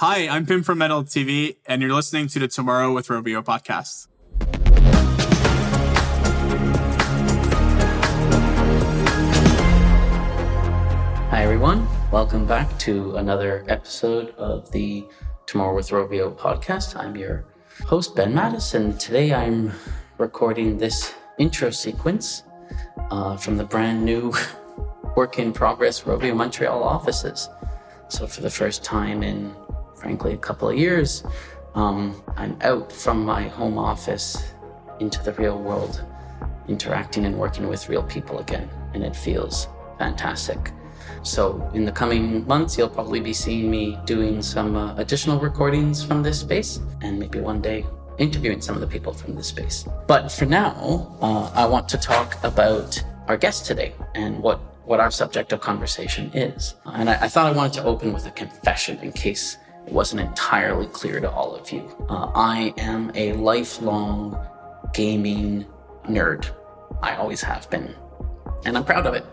Hi, I'm Pim from Medal TV, and you're listening to the Tomorrow with Rovio podcast. Hi, everyone. Welcome back to another episode of the Tomorrow with Rovio podcast. I'm your host, Ben Mattis, and today I'm recording this intro sequence uh, from the brand new work in progress Rovio Montreal offices. So, for the first time in frankly, a couple of years, um, I'm out from my home office into the real world, interacting and working with real people again, and it feels fantastic. So, in the coming months, you'll probably be seeing me doing some uh, additional recordings from this space, and maybe one day interviewing some of the people from this space. But for now, uh, I want to talk about our guest today and what what our subject of conversation is. And I, I thought I wanted to open with a confession in case wasn't entirely clear to all of you. Uh, I am a lifelong gaming nerd. I always have been. And I'm proud of it.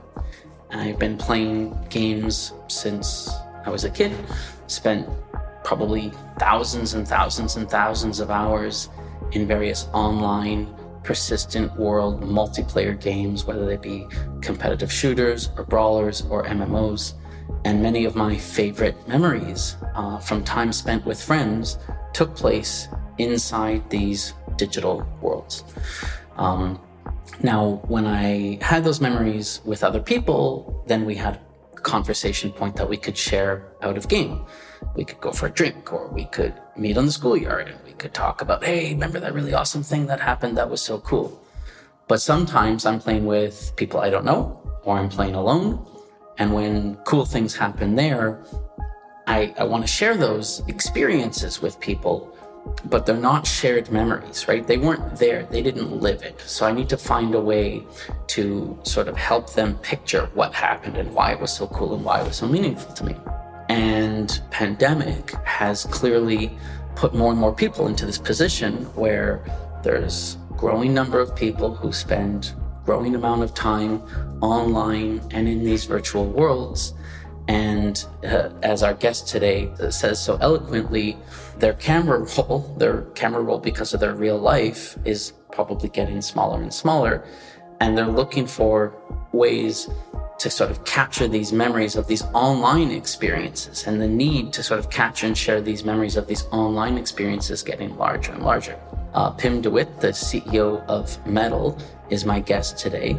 I've been playing games since I was a kid, spent probably thousands and thousands and thousands of hours in various online, persistent world multiplayer games, whether they be competitive shooters or brawlers or MMOs. And many of my favorite memories uh, from time spent with friends took place inside these digital worlds. Um, now, when I had those memories with other people, then we had a conversation point that we could share out of game. We could go for a drink or we could meet on the schoolyard and we could talk about, hey, remember that really awesome thing that happened? That was so cool. But sometimes I'm playing with people I don't know or I'm playing alone and when cool things happen there, I, I want to share those experiences with people, but they're not shared memories, right? They weren't there, they didn't live it. So I need to find a way to sort of help them picture what happened and why it was so cool and why it was so meaningful to me. And pandemic has clearly put more and more people into this position where there's growing number of people who spend growing amount of time online and in these virtual worlds. And uh, as our guest today says so eloquently, their camera roll, their camera roll because of their real life is probably getting smaller and smaller. And they're looking for ways to sort of capture these memories of these online experiences and the need to sort of capture and share these memories of these online experiences getting larger and larger. Uh, Pim de Witte, the CEO of Medal, is my guest today.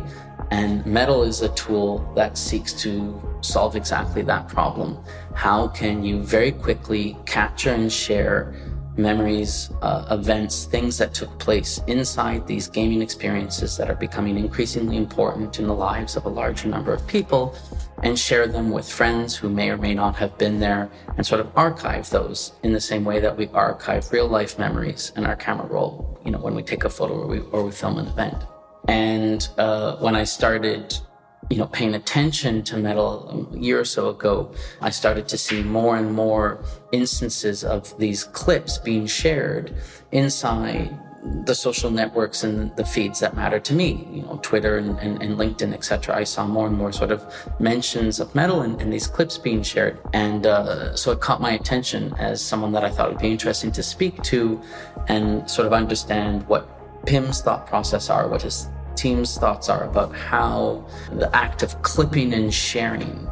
And Medal is a tool that seeks to solve exactly that problem. How can you very quickly capture and share memories, uh, events, things that took place inside these gaming experiences that are becoming increasingly important in the lives of a larger number of people and share them with friends who may or may not have been there and sort of archive those in the same way that we archive real life memories in our camera roll, you know, when we take a photo or we, or we film an event. And uh, when I started, you know, paying attention to Medal a year or so ago, I started to see more and more instances of these clips being shared inside the social networks and the feeds that matter to me, you know, Twitter and, and, and LinkedIn, etc. I saw more and more sort of mentions of Medal and, and these clips being shared. And uh, so it caught my attention as someone that I thought would be interesting to speak to and sort of understand what Pim's thought process are, what his team's thoughts are about how the act of clipping and sharing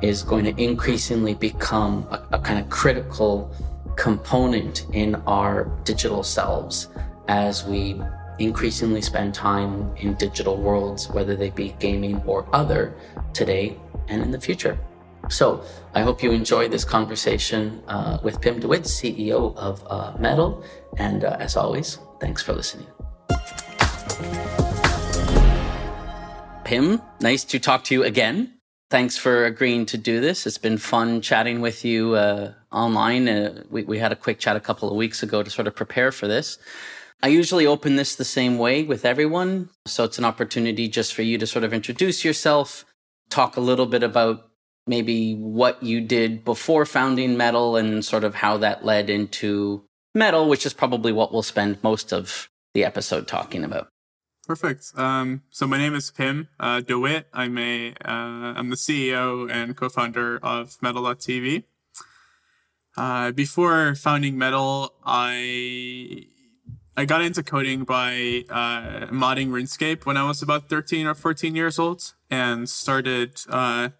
is going to increasingly become a, a kind of critical component in our digital selves as we increasingly spend time in digital worlds, whether they be gaming or other, today and in the future. So I hope you enjoyed this conversation uh, with Pim de Witte, CEO of uh, Medal. And uh, as always, thanks for listening. Pim, nice to talk to you again. Thanks for agreeing to do this. It's been fun chatting with you uh, online. Uh, we, we had a quick chat a couple of weeks ago to sort of prepare for this. I usually open this the same way with everyone. So it's an opportunity just for you to sort of introduce yourself, talk a little bit about maybe what you did before founding Medal and sort of how that led into Medal, which is probably what we'll spend most of the episode talking about. Perfect. Um, so my name is Pim uh, de Witte. I'm a uh, I'm the CEO and co-founder of Medal.tv. uh, before founding Medal, I I got into coding by uh, modding RuneScape when I was about 13 or 14 years old and started uh,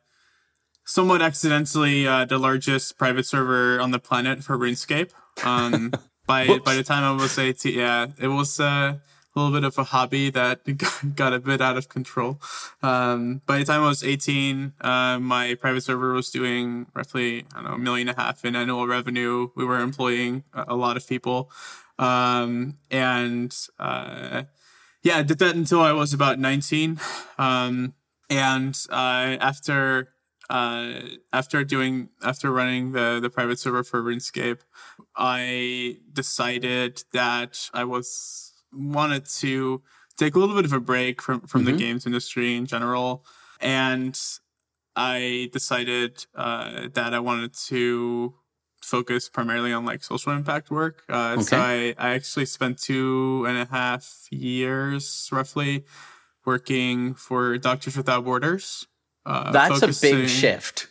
somewhat accidentally uh, the largest private server on the planet for RuneScape. Um, by by the time I was 18, yeah, it was uh, a little bit of a hobby that got a bit out of control. Um, by the time I was 18, uh, my private server was doing roughly, I don't know, a million and a half in annual revenue. We were employing a, lot of people. Um, and, uh, yeah, I did that until I was about 19. Um, and, uh, after, uh, after doing, after running the, the private server for RuneScape, I decided that I was wanted to take a little bit of a break from from mm-hmm. the games industry in general, and I decided uh, that I wanted to focus primarily on like social impact work. Uh, okay. So I, I actually spent two and a half years roughly working for Doctors Without Borders. Uh, That's focusing... a big shift.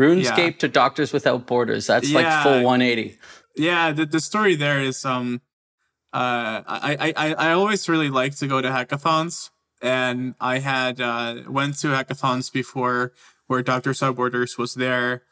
RuneScape yeah. to Doctors Without Borders. That's yeah. like full 180. Yeah, the, the story there is um uh, I, I, I always really like to go to hackathons and I had, uh, went to hackathons before where Doctors Without Borders was there.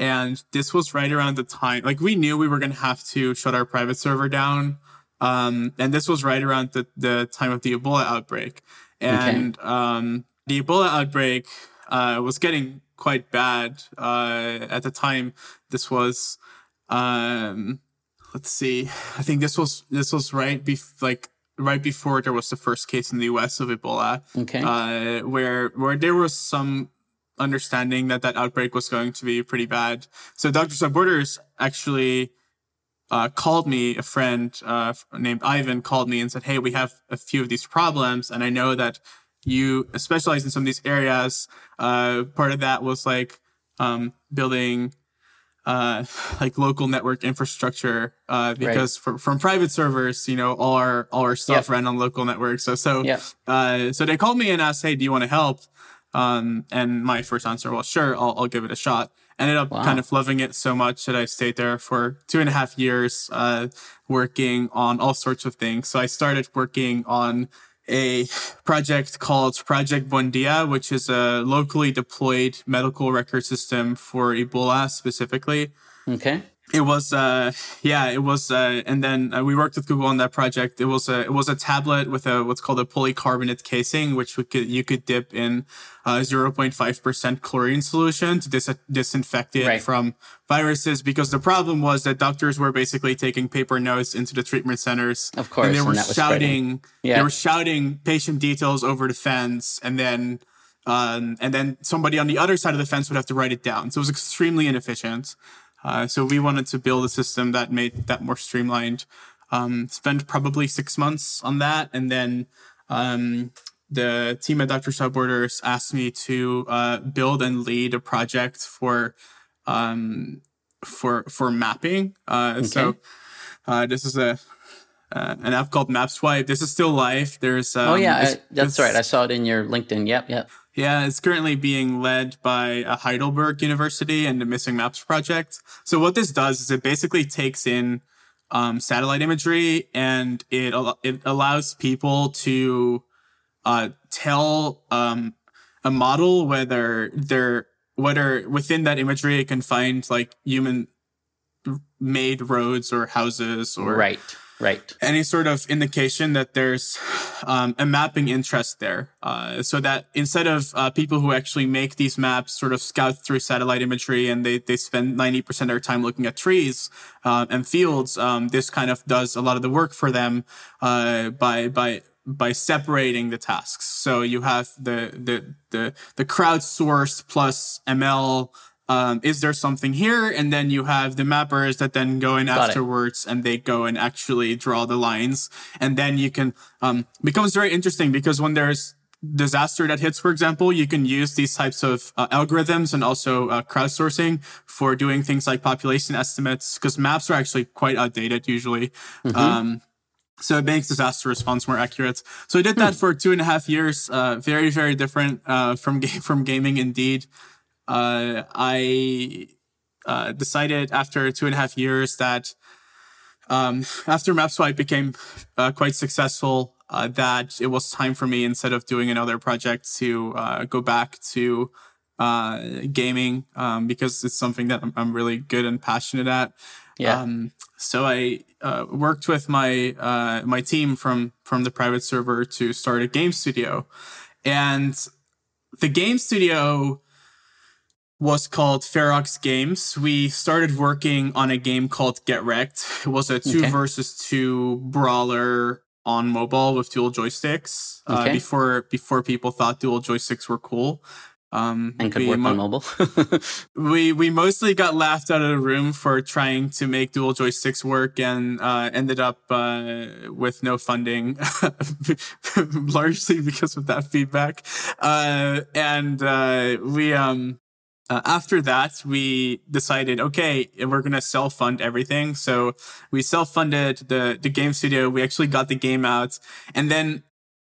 And this was right around the time, like we knew we were going to have to shut our private server down. Um, and this was right around the, the time of the Ebola outbreak. And, okay. um, the Ebola outbreak, uh, was getting quite bad, uh, at the time. This was, um, let's see. I think this was this was right bef- like right before there was the first case in the U.S. of Ebola. Okay. Uh, where where there was some understanding that that outbreak was going to be pretty bad. So Doctors Without Borders actually uh, called me. A friend uh, named Ivan called me and said, "Hey, we have a few of these problems, and I know that you specialize in some of these areas. Uh, part of that was like um, building." uh, like local network infrastructure uh, because right. for, from private servers, you know, all our all our stuff yep. ran on local networks. So so yep. uh, so they called me and asked, "Hey, do you want to help?" Um, and my first answer was, "Sure, I'll, I'll give it a shot." Ended up wow. kind of loving it so much that I stayed there for two and a half years, uh, working on all sorts of things. So I started working on a project called Project Buendia, which is a locally deployed medical record system for Ebola specifically. Okay it was uh yeah it was uh and then uh, we worked with google on that project it was a it was a tablet with a what's called a polycarbonate casing which we could you could dip in uh 0.5% chlorine solution to dis- disinfect it right. from viruses because the problem was that doctors were basically taking paper notes into the treatment centers of course and they were and shouting yeah. they were shouting patient details over the fence and then um, and then somebody on the other side of the fence would have to write it down. So it was extremely inefficient. Uh, so we wanted to build a system that made that more streamlined. Um, spent probably six months on that, and then um, the team at Dr. Without Borders asked me to uh, build and lead a project for um, for for mapping. Uh, okay. So uh, this is a uh, an app called MapSwipe. This is still live. There's um, oh yeah, I, that's right. I saw it in your LinkedIn. Yep, yep. Yeah, it's currently being led by a Heidelberg University and the Missing Maps project. So what this does is it basically takes in um, satellite imagery and it it allows people to uh, tell um, a model whether they're whether within that imagery it can find like human made roads or houses or right right. Any sort of indication that there's um, a mapping interest there uh, so that instead of uh, people who actually make these maps sort of scout through satellite imagery and they, they spend 90% of their time looking at trees uh, and fields um, this kind of does a lot of the work for them uh, by by by separating the tasks. So you have the the the, the crowdsourced plus ml um, is there something here? And then you have the mappers that then go in Got afterwards it. and they go and actually draw the lines. And then you can, um, becomes very interesting because when there's disaster that hits, for example, you can use these types of uh, algorithms and also uh, crowdsourcing for doing things like population estimates because maps are actually quite outdated usually. Mm-hmm. Um, so it makes disaster response more accurate. So I did that hmm. for two and a half years. Uh, very, very different uh, from ga- from gaming indeed uh, I uh, decided after two and a half years that um, after MapSwipe became uh, quite successful, uh, that it was time for me instead of doing another project to uh, go back to uh, gaming um, because it's something that I'm, I'm, really good and passionate at. Yeah. Um, so I uh, worked with my uh, my team from from the private server to start a game studio, and the game studio was called Ferox Games. We started working on a game called Get Wrecked. It was a two okay. versus two brawler on mobile with dual joysticks. Uh, okay. Uh, before before people thought dual joysticks were cool. Um, and could work mo- on mobile. we we mostly got laughed out of the room for trying to make dual joysticks work, and uh, ended up uh, with no funding, largely because of that feedback. Uh, and uh, we um, uh, after that, we decided, okay, we're going to self fund everything. So we self funded the, the game studio. We actually got the game out. And then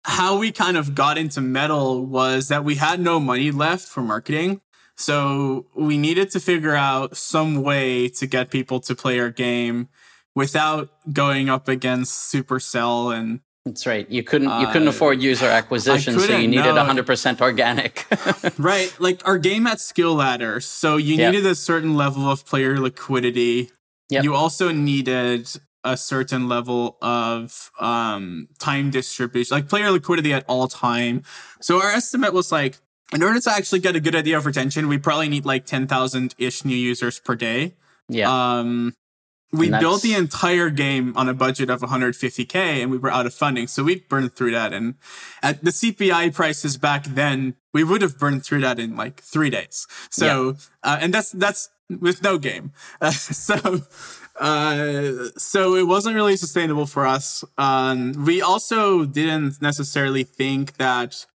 how we kind of got into Medal was that we had no money left for marketing. So we needed to figure out some way to get people to play our game without going up against Supercell and that's right. You couldn't you couldn't uh, afford user acquisition, so you needed no. 100% organic. right. Like our game had skill ladder, so you yep. needed a certain level of player liquidity. Yep. You also needed a certain level of um, time distribution, like player liquidity at all time. So our estimate was like, in order to actually get a good idea of retention, we probably need like 10,000 ish new users per day. Yeah. Um, we built the entire game on a budget of 150k and we were out of funding so we burned through that and at the cpi prices back then we would have burned through that in like three days. So yeah. uh, and that's that's with no game. Uh, so uh, so it wasn't really sustainable for us. Um, we also didn't necessarily think that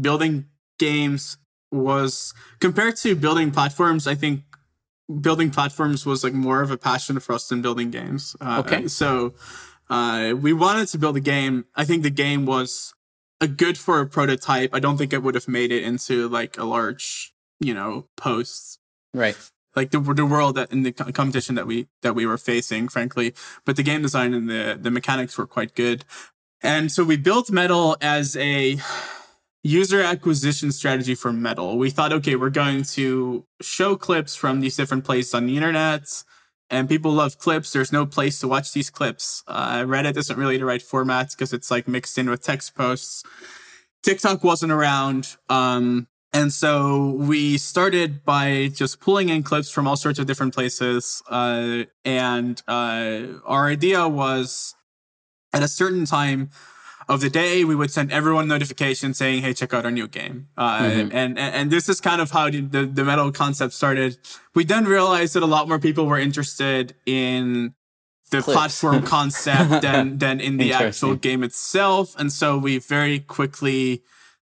building games was compared to building platforms i think building platforms was like more of a passion for us than building games. Uh, okay. So uh, we wanted to build a game. I think the game was a good for a prototype. I don't think it would have made it into like a large, you know, post. Right. Like the the world that in the competition that we that we were facing, frankly. But the game design and the the mechanics were quite good. And so we built Medal as a user acquisition strategy for Medal. We thought, okay, we're going to show clips from these different places on the internet, and people love clips. There's no place to watch these clips. Uh, Reddit isn't really the right format because it's like mixed in with text posts. TikTok wasn't around. Um, and so we started by just pulling in clips from all sorts of different places. Uh, and uh, our idea was at a certain time, of the day, we would send everyone notifications saying, "Hey, check out our new game." Uh, mm-hmm. and, and and this is kind of how the, the, the Medal concept started. We then realized that a lot more people were interested in the Clips. platform concept than than in the actual game itself, and so we very quickly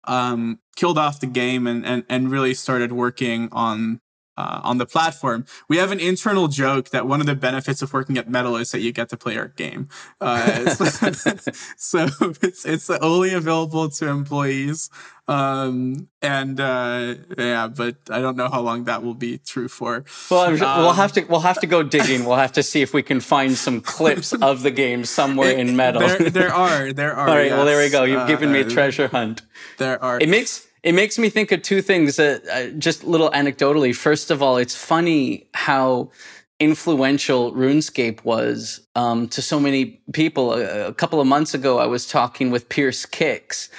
um, killed off the game and and and really started working on uh, on the platform. We have an internal joke that one of the benefits of working at Medal is that you get to play our game. Uh, so it's it's only available to employees, um, and uh, yeah, but I don't know how long that will be true for. Well, um, we'll have to we'll have to go digging. We'll have to see if we can find some clips of the game somewhere in Medal. There, there are, there are. All right, yes. well there we go. You've given me a uh, treasure hunt. There are. It makes it makes me think of two things. Uh, uh, just little anecdotally. First of all, it's funny how influential RuneScape was um, to so many people. A, a, couple of months ago, I was talking with Pierce Kicks.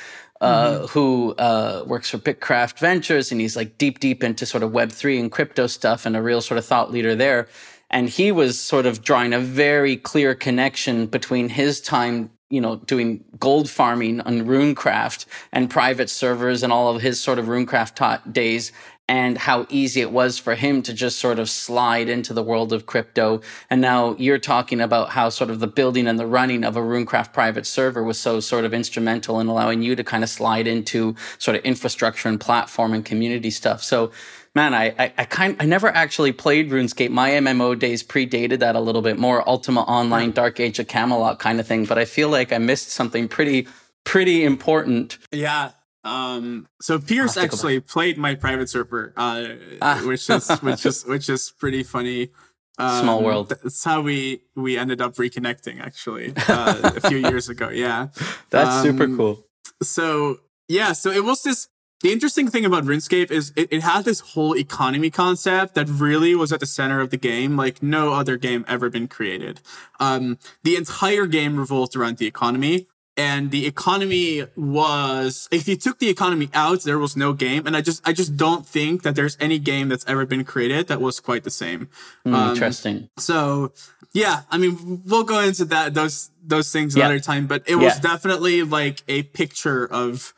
Uh, mm-hmm. Who uh, works for Bitkraft Ventures and he's like deep, deep into sort of Web3 and crypto stuff and a real sort of thought leader there. And he was sort of drawing a very clear connection between his time you know, doing gold farming on Runecraft and private servers and all of his sort of Runecraft days and how easy it was for him to just sort of slide into the world of crypto. And now you're talking about how sort of the building and the running of a Runecraft private server was so sort of instrumental in allowing you to kind of slide into sort of infrastructure and platform and community stuff. So man, I, I, I kind I never actually played RuneScape. My MMO days predated that a little bit more, Ultima Online, Dark Age of Camelot kind of thing. But I feel like I missed something pretty pretty important. Yeah. Um, so Pierce actually played my private server, uh, ah. which is which is which is pretty funny. Um, Small world. That's how we we ended up reconnecting actually uh, a few years ago. Yeah, that's um, super cool. So yeah, so it was this. The interesting thing about RuneScape is it, it had this whole economy concept that really was at the center of the game, like no other game ever been created. Um, the entire game revolved around the economy and the economy was if you took the economy out there was no game and i just i just don't think that there's any game that's ever been created that was quite the same. Mm, um, interesting. so yeah i mean we'll go into that those those things another time but it was definitely like a picture of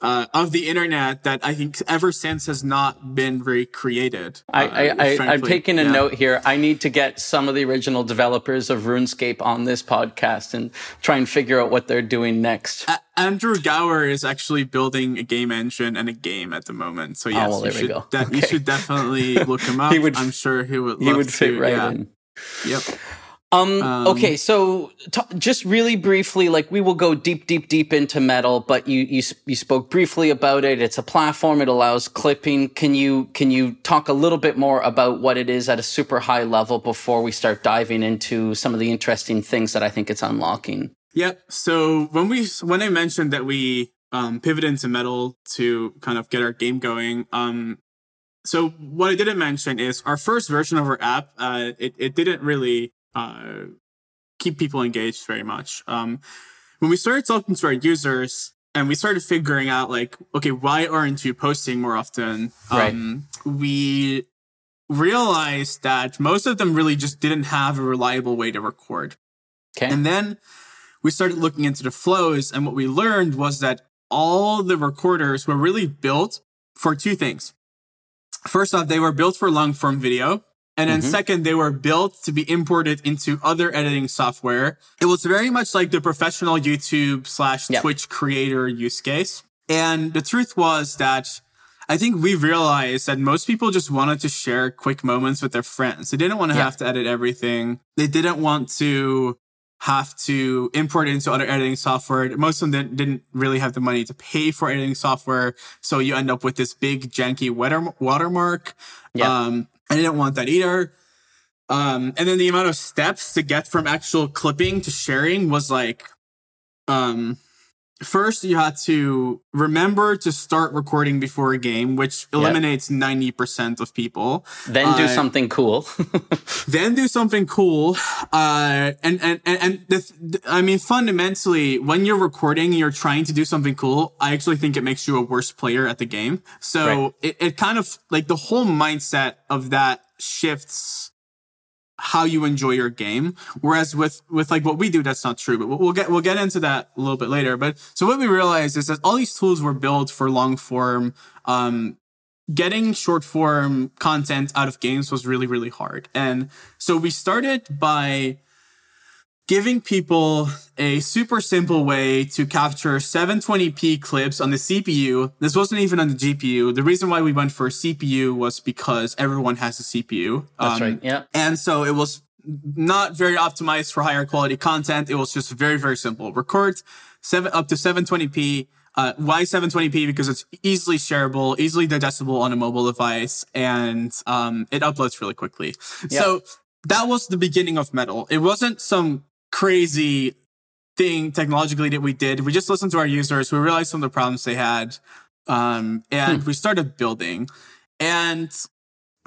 uh, of the internet that I think ever since has not been recreated. Uh, I, I, taking a yeah. note here. I need to get some of the original developers of RuneScape on this podcast and try and figure out what they're doing next. A- Andrew Gower is actually building a game engine and a game at the moment. So yes, oh, well, you, should de- okay. you should definitely look him up. he would, I'm sure he would. he would fit to, right yeah. in. Yep. Um, um, okay, so t- just really briefly, like we will go deep, deep, deep into Medal, but you, you you spoke briefly about it. It's a platform; it allows clipping. Can you can you talk a little bit more about what it is at a super high level before we start diving into some of the interesting things that I think it's unlocking? Yep. So when we when I mentioned that we um, pivoted into Medal to kind of get our game going, um, so what I didn't mention is our first version of our app. Uh, it it didn't really uh, keep people engaged very much. Um, when we started talking to our users and we started figuring out like, okay, why aren't you posting more often? Um, right. We realized that most of them really just didn't have a reliable way to record. Okay. And then we started looking into the flows and what we learned was that all the recorders were really built for two things. First off, they were built for long form video. And then mm-hmm. second, they were built to be imported into other editing software. It was very much like the professional YouTube slash yep. Twitch creator use case. And the truth was that I think we realized that most people just wanted to share quick moments with their friends. They didn't want to yep. have to edit everything. They didn't want to have to import it into other editing software. Most of them didn't really have the money to pay for editing software. So you end up with this big janky water, watermark. Yep. Um, I didn't want that either. Um, and then the amount of steps to get from actual clipping to sharing was like, um, first you had to remember to start recording before a game, which eliminates yep. 90% of people. Then do uh, something cool. then do something cool. Uh, and, and, and, I mean, fundamentally, when you're recording and you're trying to do something cool, I actually think it makes you a worse player at the game. So right. it, it kind of like the whole mindset of that shifts how you enjoy your game. Whereas with, with like what we do, that's not true, but we'll get, we'll get into that a little bit later. But so what we realized is that all these tools were built for long form, um, getting short form content out of games was really, really hard. And so we started by giving people a super simple way to capture 720p clips on the CPU. This wasn't even on the GPU. The reason why we went for a CPU was because everyone has a CPU. That's um, right. Yeah. And so it was not very optimized for higher quality content. It was just very, very simple. Record seven up to 720p. Uh, why 720p? Because it's easily shareable, easily digestible on a mobile device, and um, it uploads really quickly. Yeah. So that was the beginning of Medal. It wasn't some crazy thing technologically that we did. We just listened to our users. We realized some of the problems they had. Um, and hmm. we started building. And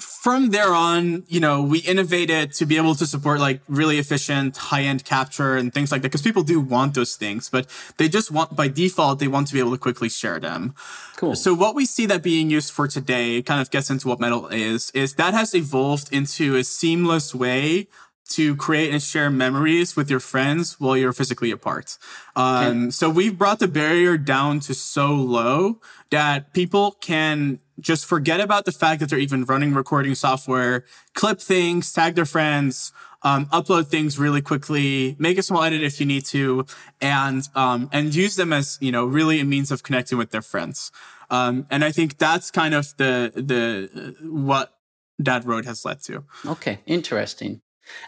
from there on, you know, we innovated to be able to support like really efficient high end capture and things like that. Cause people do want those things, but they just want by default, they want to be able to quickly share them. Cool. So what we see that being used for today kind of gets into what Medal is, is that has evolved into a seamless way to create and share memories with your friends while you're physically apart. Um, okay. So we've brought the barrier down to so low that people can just forget about the fact that they're even running recording software, clip things, tag their friends, um, upload things really quickly, make a small edit if you need to, and um, and use them as you know really a means of connecting with their friends. Um, and I think that's kind of the the what that road has led to. Okay, interesting.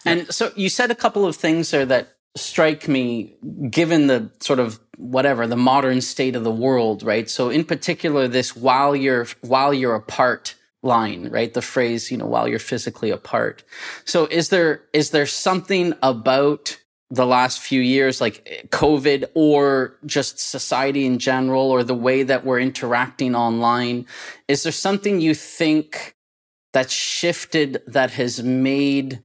And so you said a couple of things there that strike me given the sort of whatever the modern state of the world right? So in particular this while you're while you're apart line right? The phrase you know while you're physically apart. So is there is there something about the last few years like eh, covid or just society in general or the way that we're interacting online is there something you think that shifted that has made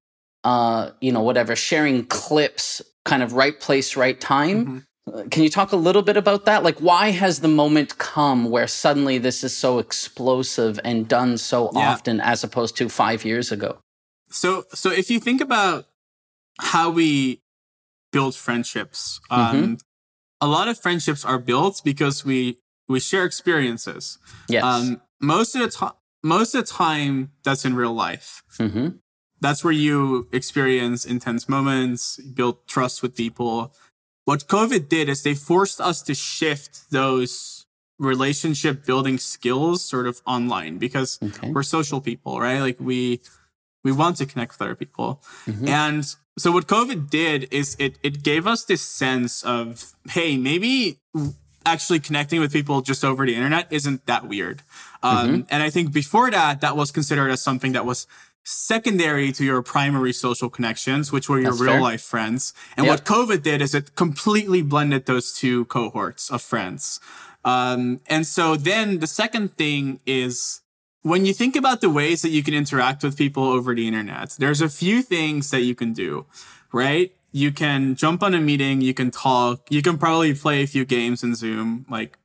uh, you know, whatever, sharing clips, kind of right place, right time. Mm-hmm. Uh, can you talk a little bit about that? Like, why has the moment come where suddenly this is so explosive and done so yeah. often as opposed to five years ago? So, so if you think about how we build friendships, um, mm-hmm. a lot of friendships are built because we we share experiences. Yes. Um, most of the time, most of the time, that's in real life. Mm-hmm that's where you experience intense moments, build trust with people. What COVID did is they forced us to shift those relationship building skills sort of online because okay. we're social people, right? Like we we want to connect with other people. Mm-hmm. And so what COVID did is it it gave us this sense of, hey, maybe actually connecting with people just over the internet isn't that weird. Um, mm-hmm. And I think before that, that was considered as something that was secondary to your primary social connections, which were your That's real fair. life friends. And yep. what COVID did is it completely blended those two cohorts of friends. Um, and so then the second thing is when you think about the ways that you can interact with people over the internet, there's a few things that you can do, right? You can jump on a meeting, you can talk, you can probably play a few games in Zoom, like,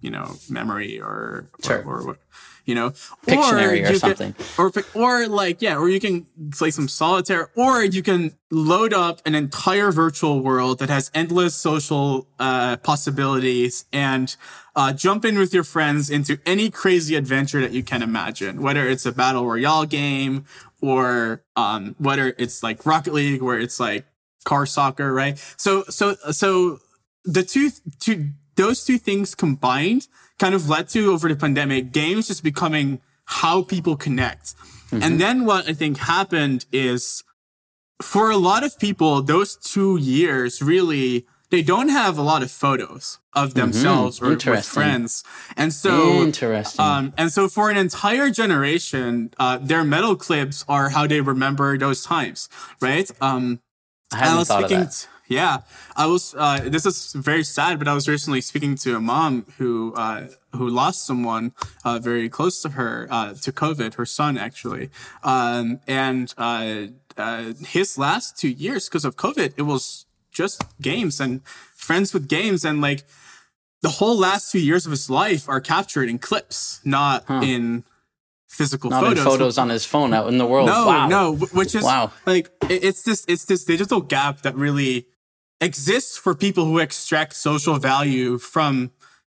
you know, memory or, sure. or, or you know, Pictionary or, or something, can, or or like yeah, or you can play some solitaire, or you can load up an entire virtual world that has endless social uh, possibilities and uh, jump in with your friends into any crazy adventure that you can imagine, whether it's a battle royale game or um, whether it's like Rocket League, where it's like car soccer, right? So so so the two two those two things combined kind of led to over the pandemic, games just becoming how people connect. Mm-hmm. And then what I think happened is for a lot of people, those two years really, they don't have a lot of photos of mm-hmm. themselves mm-hmm. or with friends. And so, Interesting. Um, and so for an entire generation, uh, their Medal clips are how they remember those times, right? Um, I hadn't I was thought speaking, of that. Yeah, I was. Uh, this is very sad, but I was recently speaking to a mom who uh, who lost someone uh, very close to her uh, to COVID. Her son, actually, um, and uh, uh, his last two years because of COVID, it was just games and friends with games, and like the whole last two years of his life are captured in clips, not huh. in physical Not photos. photos on his phone out in the world. No, wow. no, which is wow. like it's this it's this digital gap that really exists for people who extract social value from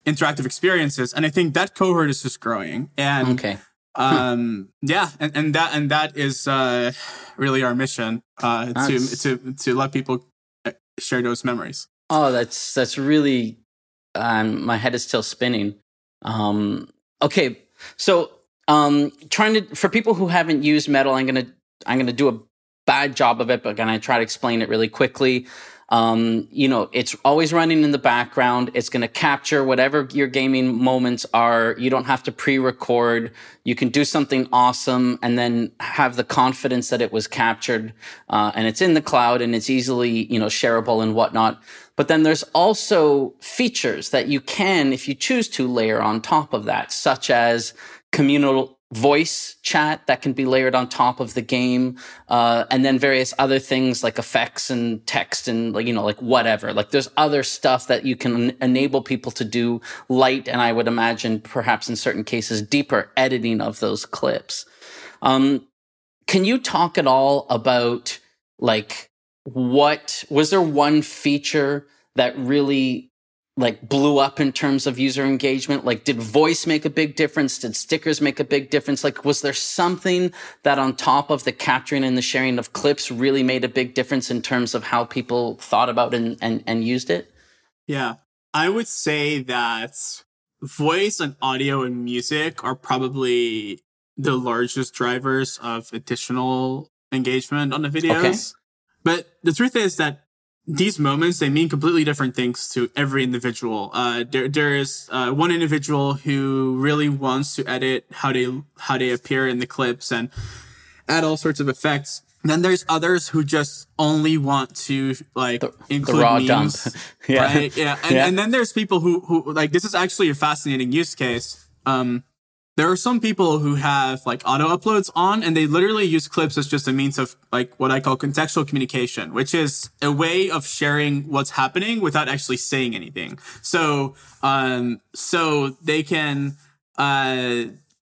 interactive experiences. And I think that cohort is just growing. And okay. um yeah, and, and that and that is uh really our mission uh to to to let people uh, share those memories. Oh, that's that's really um my head is still spinning. Um okay. So um trying to for people who haven't used Medal, I'm gonna I'm gonna do a bad job of it, but I'm gonna try to explain it really quickly. Um, you know, it's always running in the background. It's going to capture whatever your gaming moments are. You don't have to pre-record. You can do something awesome and then have the confidence that it was captured uh, and it's in the cloud and it's easily, you know, shareable and whatnot. But then there's also features that you can, if you choose to, layer on top of that, such as communal voice chat that can be layered on top of the game uh, and then various other things like effects and text and like you know like whatever. Like there's other stuff that you can enable people to do light and i would imagine perhaps in certain cases deeper editing of those clips. Um, can you talk at all about like what was there one feature that really like blew up in terms of user engagement? Like, did voice make a big difference? Did stickers make a big difference? Like, was there something that on top of the capturing and the sharing of clips really made a big difference in terms of how people thought about and, and, and used it? Yeah, I would say that voice and audio and music are probably the largest drivers of additional engagement on the videos. Okay. But the truth is that these moments they mean completely different things to every individual. Uh, there there is uh, one individual who really wants to edit how they how they appear in the clips and add all sorts of effects. then there's others who just only want to like the, include the raw memes, dump. yeah. right? Yeah. And, yeah. and then there's people who who like this is actually a fascinating use case. Um, there are some people who have like auto uploads on and they literally use clips as just a means of like what I call contextual communication, which is a way of sharing what's happening without actually saying anything. So, um, so they can, uh,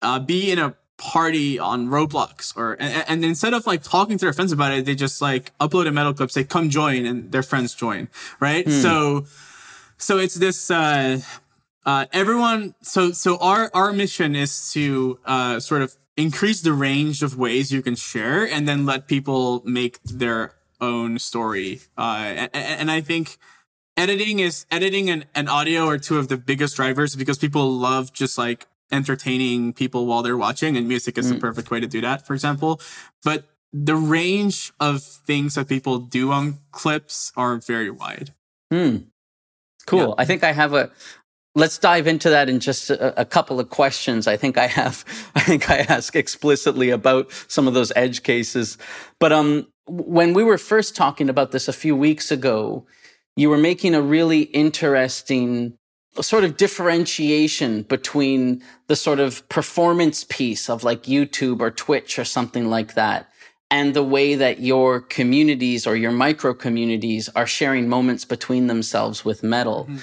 uh, be in a party on Roblox or, and, and, instead of like talking to their friends about it, they just like upload a Medal clip, say, come join and their friends join. Right. Hmm. So, so it's this, uh, uh, everyone so so our our mission is to uh, sort of increase the range of ways you can share and then let people make their own story uh, and, and, i think editing is editing an, an audio or two of the biggest drivers because people love just like entertaining people while they're watching and music is mm. the perfect way to do that for example but the range of things that people do on clips are very wide Hmm. Cool. Yeah. I think I have a let's dive into that in just a, a, couple of questions. I think I have, I think I ask explicitly about some of those edge cases. But um, when we were first talking about this a few weeks ago, you were making a really interesting sort of differentiation between the sort of performance piece of like YouTube or Twitch or something like that. And the way that your communities or your micro communities are sharing moments between themselves with Medal. Mm-hmm.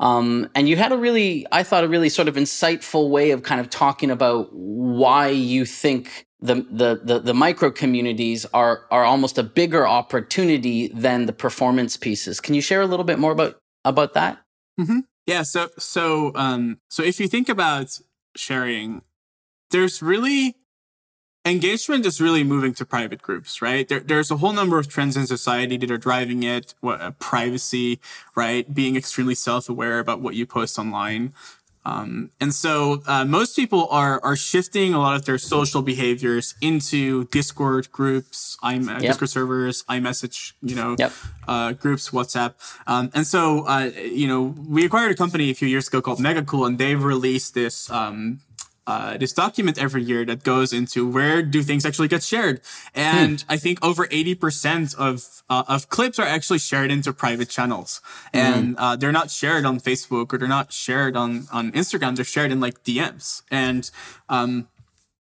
Um, and you had a really, I thought, a really sort of insightful way of kind of talking about why you think the the the, the micro communities are are almost a bigger opportunity than the performance pieces. Can you share a little bit more about about that? Mm-hmm. Yeah. So so um so if you think about sharing, there's really engagement is really moving to private groups, right? There, there's a whole number of trends in society that are driving it. What, uh, privacy, right? Being extremely self-aware about what you post online. Um, and so uh, most people are are shifting a lot of their social behaviors into Discord groups, I'm uh, yep. Discord servers, iMessage, you know, yep. uh, groups, WhatsApp. Um, and so uh, you know, we acquired a company a few years ago called Megacool, and they've released this um, uh, this document every year that goes into where do things actually get shared. And hmm. I think over 80% of, uh, of clips are actually shared into private channels and, mm. uh, they're not shared on Facebook or they're not shared on, on Instagram. They're shared in like DMs. And, um,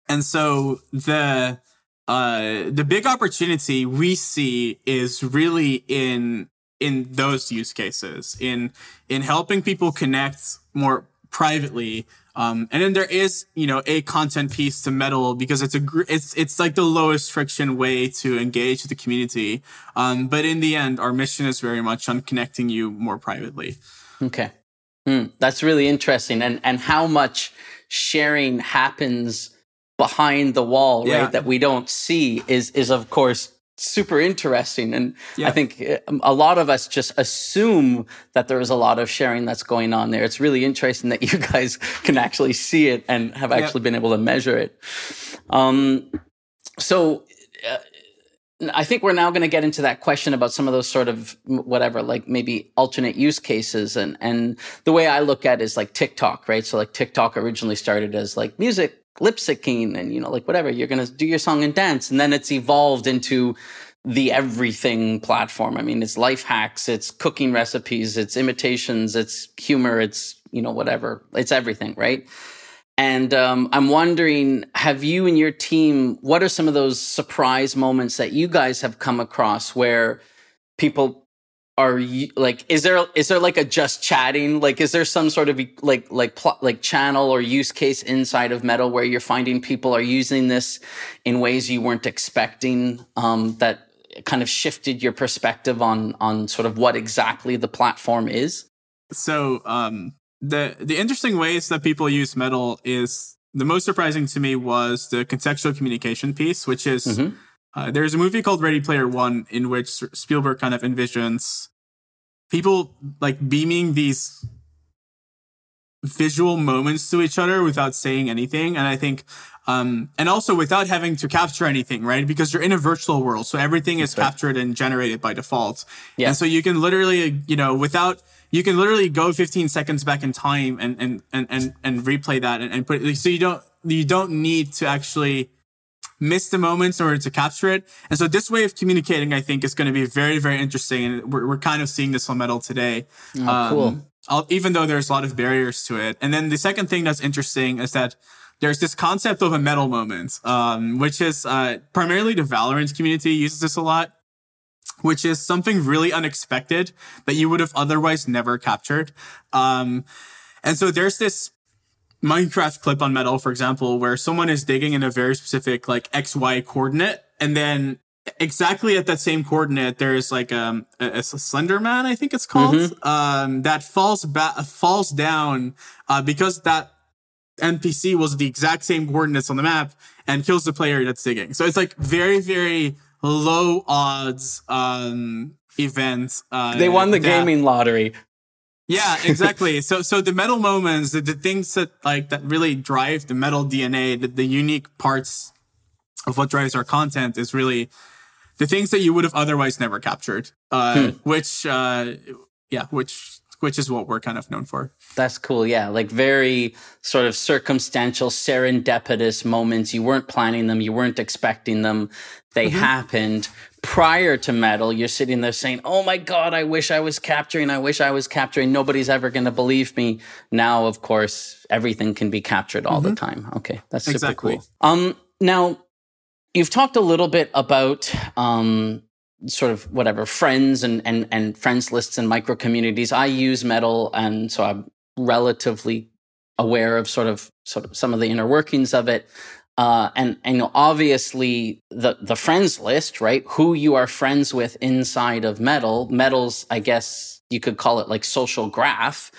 and so the, uh, the big opportunity we see is really in, in those use cases, in, in helping people connect more privately um, and then there is, you know, a content piece to Medal because it's a, gr- it's, it's like the lowest friction way to engage the community. Um, but in the end, our mission is very much on connecting you more privately. Okay. Hmm. That's really interesting. And, and how much sharing happens behind the wall, right? That we don't see is, is of course super interesting. And yeah. I think um, a lot of us just assume that there is a lot of sharing that's going on there. It's really interesting that you guys can actually see it and have actually yeah. been able to measure it. Um, so, uh, I think we're now going to get into that question about some of those sort of whatever, like maybe alternate use cases. And, and the way I look at it is like TikTok, right? So like TikTok originally started as like music lip syncing and you know like whatever you're gonna do your song and dance and then it's evolved into the everything platform. I mean it's life hacks it's cooking recipes it's imitations it's humor it's you know whatever it's everything right? And um, i'm wondering have you and your team what are some of those surprise moments that you guys have come across where people are you like is there is there like a just chatting? Like is there some sort of like like pl- like channel or use case inside of Medal where you're finding people are using this in ways you weren't expecting um, that kind of shifted your perspective on on sort of what exactly the platform is? So um the the interesting ways that people use Medal is the most surprising to me was the contextual communication piece which is mm-hmm uh, there's a movie called Ready Player One in which Spielberg kind of envisions people like beaming these visual moments to each other without saying anything. And I think Um, and also without having to capture anything, right? Because you're in a virtual world. So everything is captured and generated by default. Yeah. And so you can literally, you know, without, you can literally go 15 seconds back in time and, and, and, and, and replay that and, and put it, so you don't, you don't need to actually miss the moments in order to capture it. And so this way of communicating, I think, is going to be very, very interesting. And we're, we're kind of seeing this on Medal today. Oh, um, cool. I'll, even though there's a lot of barriers to it. And then the second thing that's interesting is that there's this concept of a Medal moment, um, which is uh, primarily the Valorant community uses this a lot, which is something really unexpected that you would have otherwise never captured. Um, and so there's this Minecraft clip on Medal, for example, where someone is digging in a very specific like XY coordinate, and then exactly at that same coordinate, there's like um, a, a Slender Man, I think it's called, mm-hmm. um, that falls back falls down uh, because that NPC was the exact same coordinates on the map and kills the player that's digging. So it's like very very low odds um, event. Uh, they won the that, gaming lottery. Yeah, exactly. so so the medal moments, the, the things that like that really drive the medal DNA, the, the unique parts of what drives our content is really the things that you would have otherwise never captured. Uh, hmm. which uh, yeah, which which is what we're kind of known for. That's cool. Yeah. Like very sort of circumstantial, serendipitous moments. You weren't planning them. You weren't expecting them. They mm-hmm. happened prior to medal. You're sitting there saying, Oh my God, I wish I was capturing. I wish I was capturing. Nobody's ever going to believe me. Now, of course, everything can be captured all mm-hmm. the time. Okay. That's super exactly. cool. Um, now you've talked a little bit about, um, sort of whatever friends and and and friends lists and micro communities. I use Medal, and so I'm relatively aware of sort of sort of some of the inner workings of it. Uh, and obviously the the friends list, right? Who you are friends with inside of Medal. Medal's, I guess you could call it like social graph.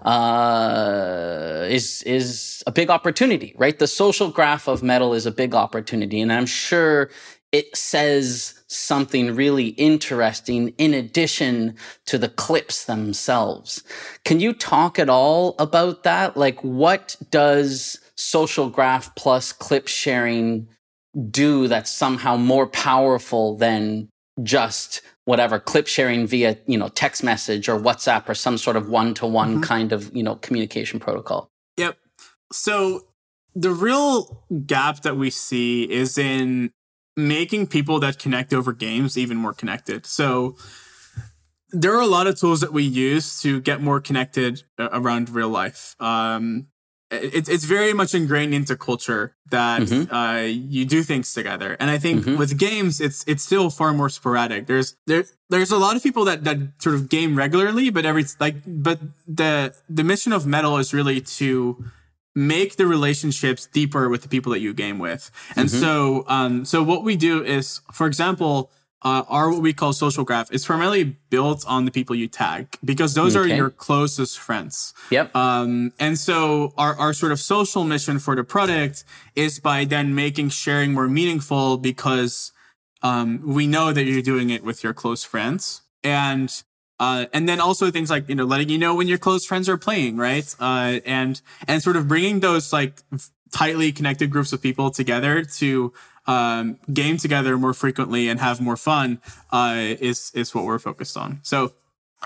Uh, is is a big opportunity, right? The social graph of Medal is a big opportunity, and I'm sure it says something really interesting in addition to the clips themselves. Can you talk at all about that? Like, what does social graph plus clip sharing do that's somehow more powerful than just whatever clip sharing via you know text message or whatsapp or some sort of one-to-one mm-hmm. kind of you know communication protocol yep so the real gap that we see is in making people that connect over games even more connected. So there are a lot of tools that we use to get more connected around real life. Um, it, it's very much ingrained into culture that mm-hmm. uh, you do things together, and I think mm-hmm. with games, it's it's still far more sporadic. There's there there's a lot of people that that sort of game regularly, but every like but the the mission of Medal is really to make the relationships deeper with the people that you game with. And mm-hmm. so, um, so what we do is, for example, uh, our what we call social graph It's primarily built on the people you tag because those okay. are your closest friends. Yep. Um, and so our, our sort of social mission for the product is by then making sharing more meaningful because um, we know that you're doing it with your close friends. And uh, and then also things like you know letting you know when your close friends are playing, right? Uh, and and sort of bringing those like tightly connected groups of people together to um, game together more frequently and have more fun uh, is is what we're focused on. So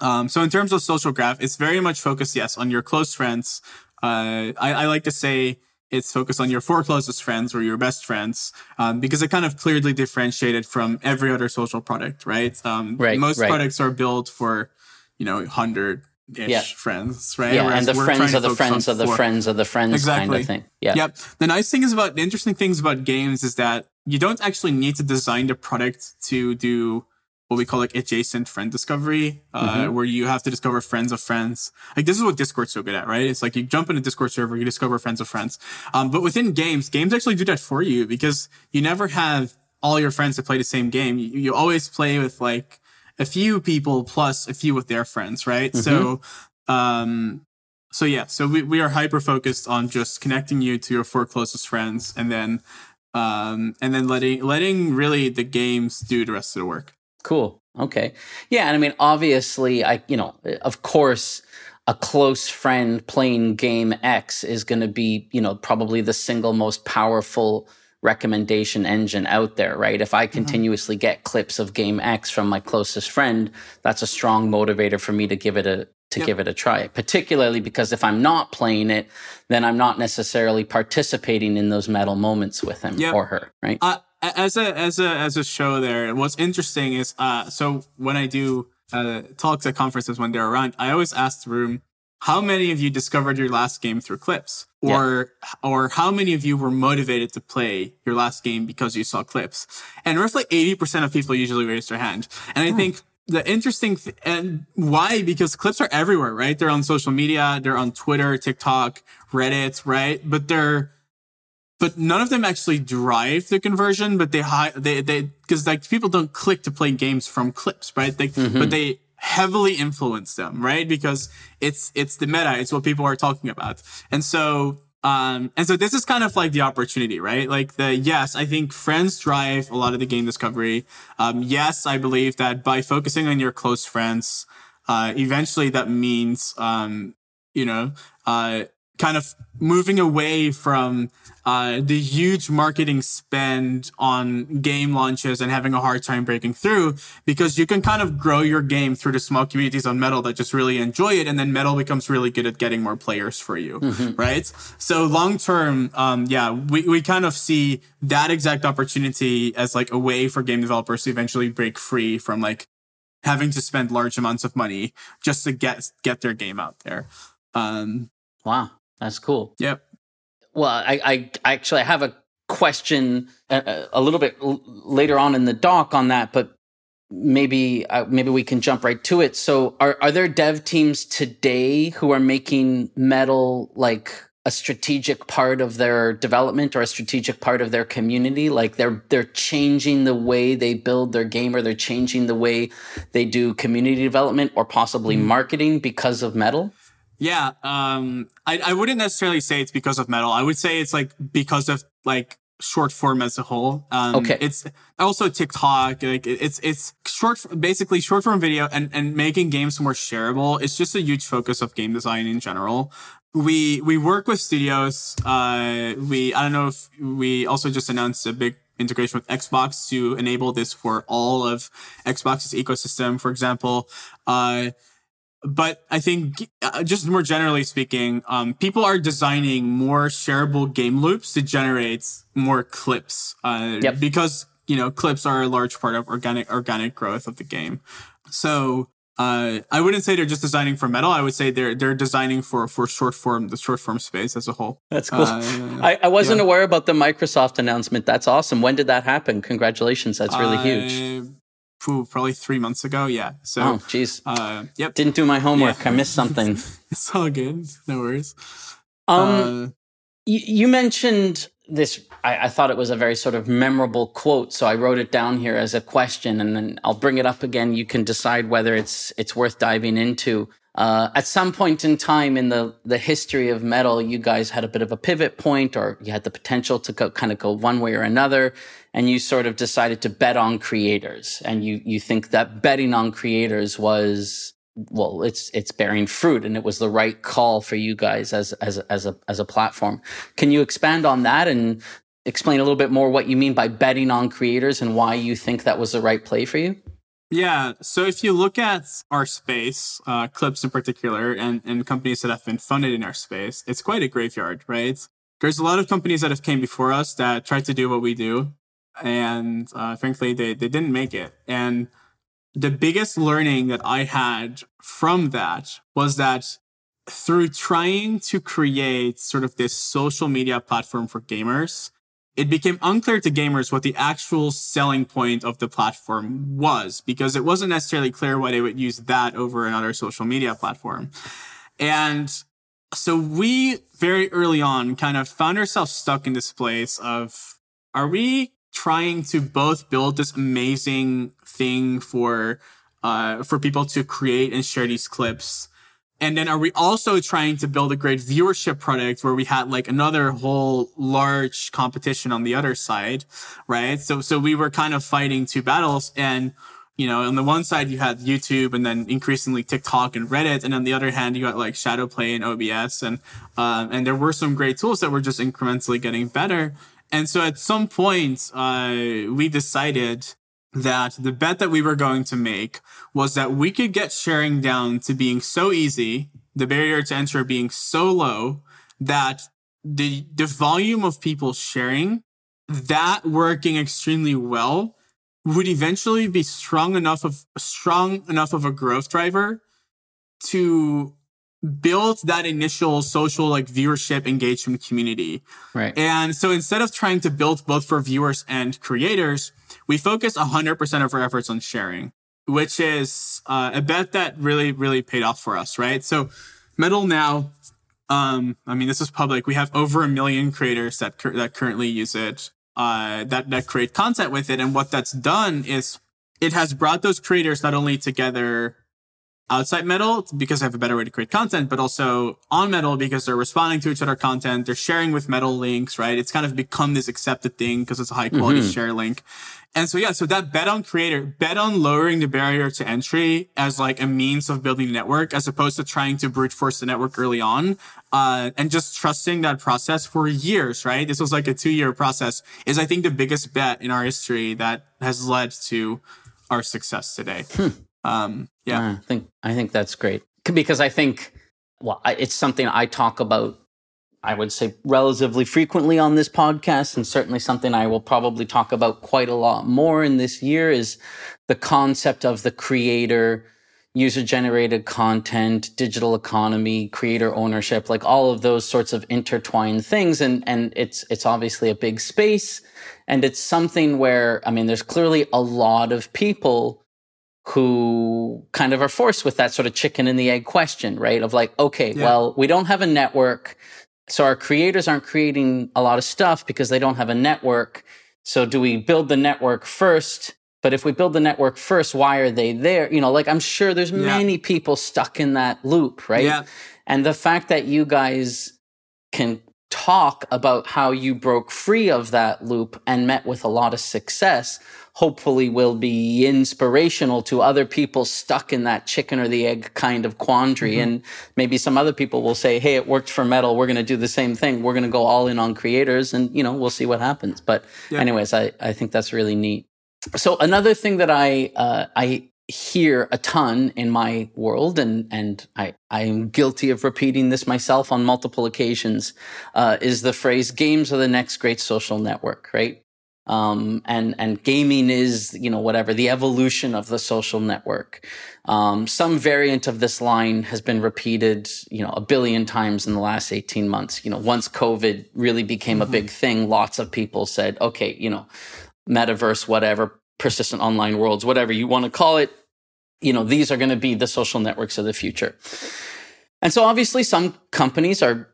um, so in terms of social graph, it's very much focused, yes, on your close friends. Uh, I, I like to say it's focused on your four closest friends or your best friends um, because it kind of clearly differentiated from every other social product right um, right most right. products are built for you know 100 ish yeah. friends right yeah Whereas and the friends of the friends of the friends of the friends exactly. kind of thing yeah yep the nice thing is about the interesting things about games is that you don't actually need to design the product to do what we call like adjacent friend discovery, uh, mm-hmm. where you have to discover friends of friends. Like this is what Discord's so good at, right? It's like you jump in a Discord server, you discover friends of friends. Um, but within games, games actually do that for you because you never have all your friends to play the same game. You, you always play with like a few people plus a few with their friends, right? Mm-hmm. So, um, so yeah, so we, we are hyper focused on just connecting you to your four closest friends and then, um, and then letting, letting really the games do the rest of the work. Cool. Okay. Yeah. And I mean, obviously, I, you know, of course, a close friend playing game X is going to be, you know, probably the single most powerful recommendation engine out there, right? If I mm-hmm. continuously get clips of game X from my closest friend, that's a strong motivator for me to give it a to yep. give it a try. Particularly because if I'm not playing it, then I'm not necessarily participating in those medal moments with him yep. or her, right? Uh, as a as a as a show there, what's interesting is uh so when I do uh, talks at conferences when they're around, I always ask the room, how many of you discovered your last game through clips or yeah. or how many of you were motivated to play your last game because you saw clips and roughly 80% of people usually raise their hand and i hmm. think the interesting th- and why because clips are everywhere right they're on social media they're on twitter tiktok reddit right but they're but none of them actually drive the conversion, but they hi- they they because like people don't click to play games from clips, right? They, mm-hmm. But they heavily influence them, right? Because it's it's the meta, it's what people are talking about, and so um and so this is kind of like the opportunity, right? Like the yes, I think friends drive a lot of the game discovery. Um, yes, I believe that by focusing on your close friends, uh, eventually that means um, you know, uh, kind of moving away from uh, the huge marketing spend on game launches and having a hard time breaking through because you can kind of grow your game through the small communities on medal that just really enjoy it and then medal becomes really good at getting more players for you mm-hmm. right? So long term um, yeah we, we kind of see that exact opportunity as like a way for game developers to eventually break free from like having to spend large amounts of money just to get get their game out there. Um, wow that's cool. Yep. Well, I, I, I actually have a question a, uh, uh, a, little bit l- later on in the doc on that, but maybe uh, maybe we can jump right to it. So, are are there dev teams today who are making medal like a strategic part of their development or a strategic part of their community like they're they're changing the way they build their game or they're changing the way they do community development or possibly mm. marketing because of medal yeah, um, I, I wouldn't necessarily say it's because of medal. I would say it's like because of like short form as a whole. Um, okay. It's also TikTok. Like it's it's short, basically short form video and and making games more shareable. It's just a huge focus of game design in general. We we work with studios. Uh, we I don't know if we also just announced a big integration with Xbox to enable this for all of Xbox's ecosystem. For example, uh but I think uh, just more generally speaking, um, people are designing more shareable game loops to generate more clips. Uh, yep. Because you know clips are a large part of organic organic growth of the game. So uh, I wouldn't say they're just designing for medal. I would say they're they're designing for for short form the short form space as a whole. That's cool. Uh, I, I wasn't yeah. aware about the Microsoft announcement. That's awesome. When did that happen? Congratulations. That's really huge probably three months ago. Yeah. So, oh, jeez. Uh, yep. Didn't do my homework. Yeah. I missed something. it's all good. No worries. Um, uh, you, you mentioned this. I, I, thought it was a very sort of memorable quote, so I wrote it down here as a question, and then I'll bring it up again. You can decide whether it's it's worth diving into. Uh, at some point in time in the the history of medal, you guys had a bit of a pivot point, or you had the potential to go, kind of go one way or another, and you sort of decided to bet on creators, and you you think that betting on creators was well, it's it's bearing fruit, and it was the right call for you guys as as as a as a platform. Can you expand on that and explain a little bit more what you mean by betting on creators and why you think that was the right play for you? Yeah. So if you look at our space, uh, Clips in particular, and, and companies that have been funded in our space, it's quite a graveyard, right? There's a lot of companies that have came before us that tried to do what we do. And uh, frankly, they, they didn't make it. And the biggest learning that I had from that was that through trying to create sort of this social media platform for gamers, it became unclear to gamers what the actual selling point of the platform was because it wasn't necessarily clear why they would use that over another social media platform. And so we very early on kind of found ourselves stuck in this place of are we trying to both build this amazing thing for uh, for people to create and share these clips and then are we also trying to build a great viewership product where we had like another whole large competition on the other side, right? So, so we were kind of fighting two battles and you know, on the one side you had YouTube and then increasingly TikTok and Reddit, and on the other hand you got like Shadowplay and OBS, and um, and there were some great tools that were just incrementally getting better. And so at some point, uh, we decided that the bet that we were going to make was that we could get sharing down to being so easy, the barrier to entry being so low that the the volume of people sharing that working extremely well would eventually be strong enough of strong enough of a growth driver to build that initial social like viewership engagement community. Right. And so instead of trying to build both for viewers and creators, we focus 100% of our efforts on sharing, which is uh, a bet that really, really paid off for us, right? So Medal now, um, I mean, this is public. We have over a million creators that, cur- that currently use it, uh, that, that create content with it. And what that's done is it has brought those creators not only together outside medal because they have a better way to create content, but also on medal because they're responding to each other content. They're sharing with medal links, right? It's kind of become this accepted thing because it's a high quality mm-hmm. share link. And so, yeah, so that bet on creator, bet on lowering the barrier to entry as like a means of building a network as opposed to trying to brute force the network early on. Uh, and just trusting that process for years, right? This was like a two year process is I think the biggest bet in our history that has led to our success today. Hmm. Um, yeah, I think I think that's great because I think well, it's something I talk about. I would say relatively frequently on this podcast, and certainly something I will probably talk about quite a lot more in this year is the concept of the creator, user generated content, digital economy, creator ownership, like all of those sorts of intertwined things. And, and it's, it's obviously a big space. And it's something where, I mean, there's clearly a lot of people who kind of are forced with that sort of chicken and the egg question, right? Of like, okay, yeah. well, we don't have a network. So our creators aren't creating a lot of stuff because they don't have a network. So do we build the network first? But if we build the network first, why are they there? You know, like I'm sure there's yeah. many people stuck in that loop, right? Yeah. And the fact that you guys can talk about how you broke free of that loop and met with a lot of success hopefully will be inspirational to other people stuck in that chicken or the egg kind of quandary. Mm-hmm. And maybe some other people will say, Hey, it worked for medal. We're going to do the same thing. We're going to go all in on creators and, you know, we'll see what happens. But yeah. anyways, I, I think that's really neat. So another thing that I, uh, I hear a ton in my world, and and I I am guilty of repeating this myself on multiple occasions, uh, is the phrase "games are the next great social network." Right? Um, and and gaming is you know whatever the evolution of the social network. Um, some variant of this line has been repeated you know a billion times in the last eighteen months. You know once COVID really became mm-hmm. a big thing, lots of people said, okay, you know, metaverse, whatever, persistent online worlds, whatever you want to call it. You know these are going to be the social networks of the future. And so obviously some companies are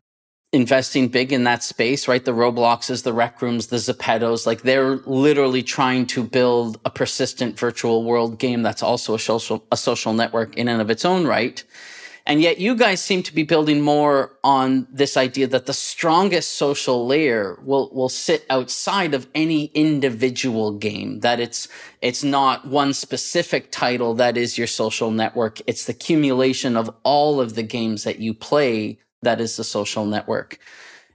investing big in that space, right? The Robloxes, the Rec Rooms, the Zepetos, like they're literally trying to build a persistent virtual world game that's also a social, a social network in and of its own right. And yet you guys seem to be building more on this idea that the strongest social layer will, will sit outside of any individual game, that it's, it's not one specific title that is your social network. It's the accumulation of all of the games that you play that is the social network.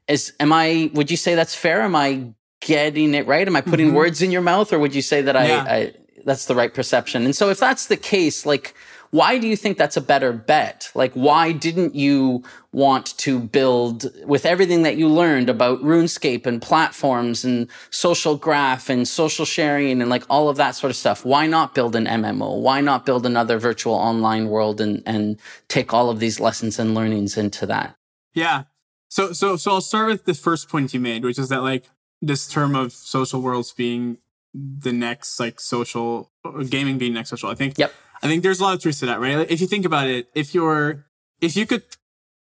Is am I? Would you say that's fair? Am I getting it right? Am I putting mm-hmm. words in your mouth, or would you say that yeah. I, I that's the right perception? And so, if that's the case, like why do you think that's a better bet? Like, why didn't you want to build with everything that you learned about RuneScape and platforms and social graph and social sharing and like all of that sort of stuff? Why not build an MMO? Why not build another virtual online world and, and take all of these lessons and learnings into that? Yeah. So, so, so I'll start with the first point you made, which is that like this term of social worlds being the next like social gaming being next social. I think yep. I think there's a lot of truth to that, right? If you think about it, if you're, if you could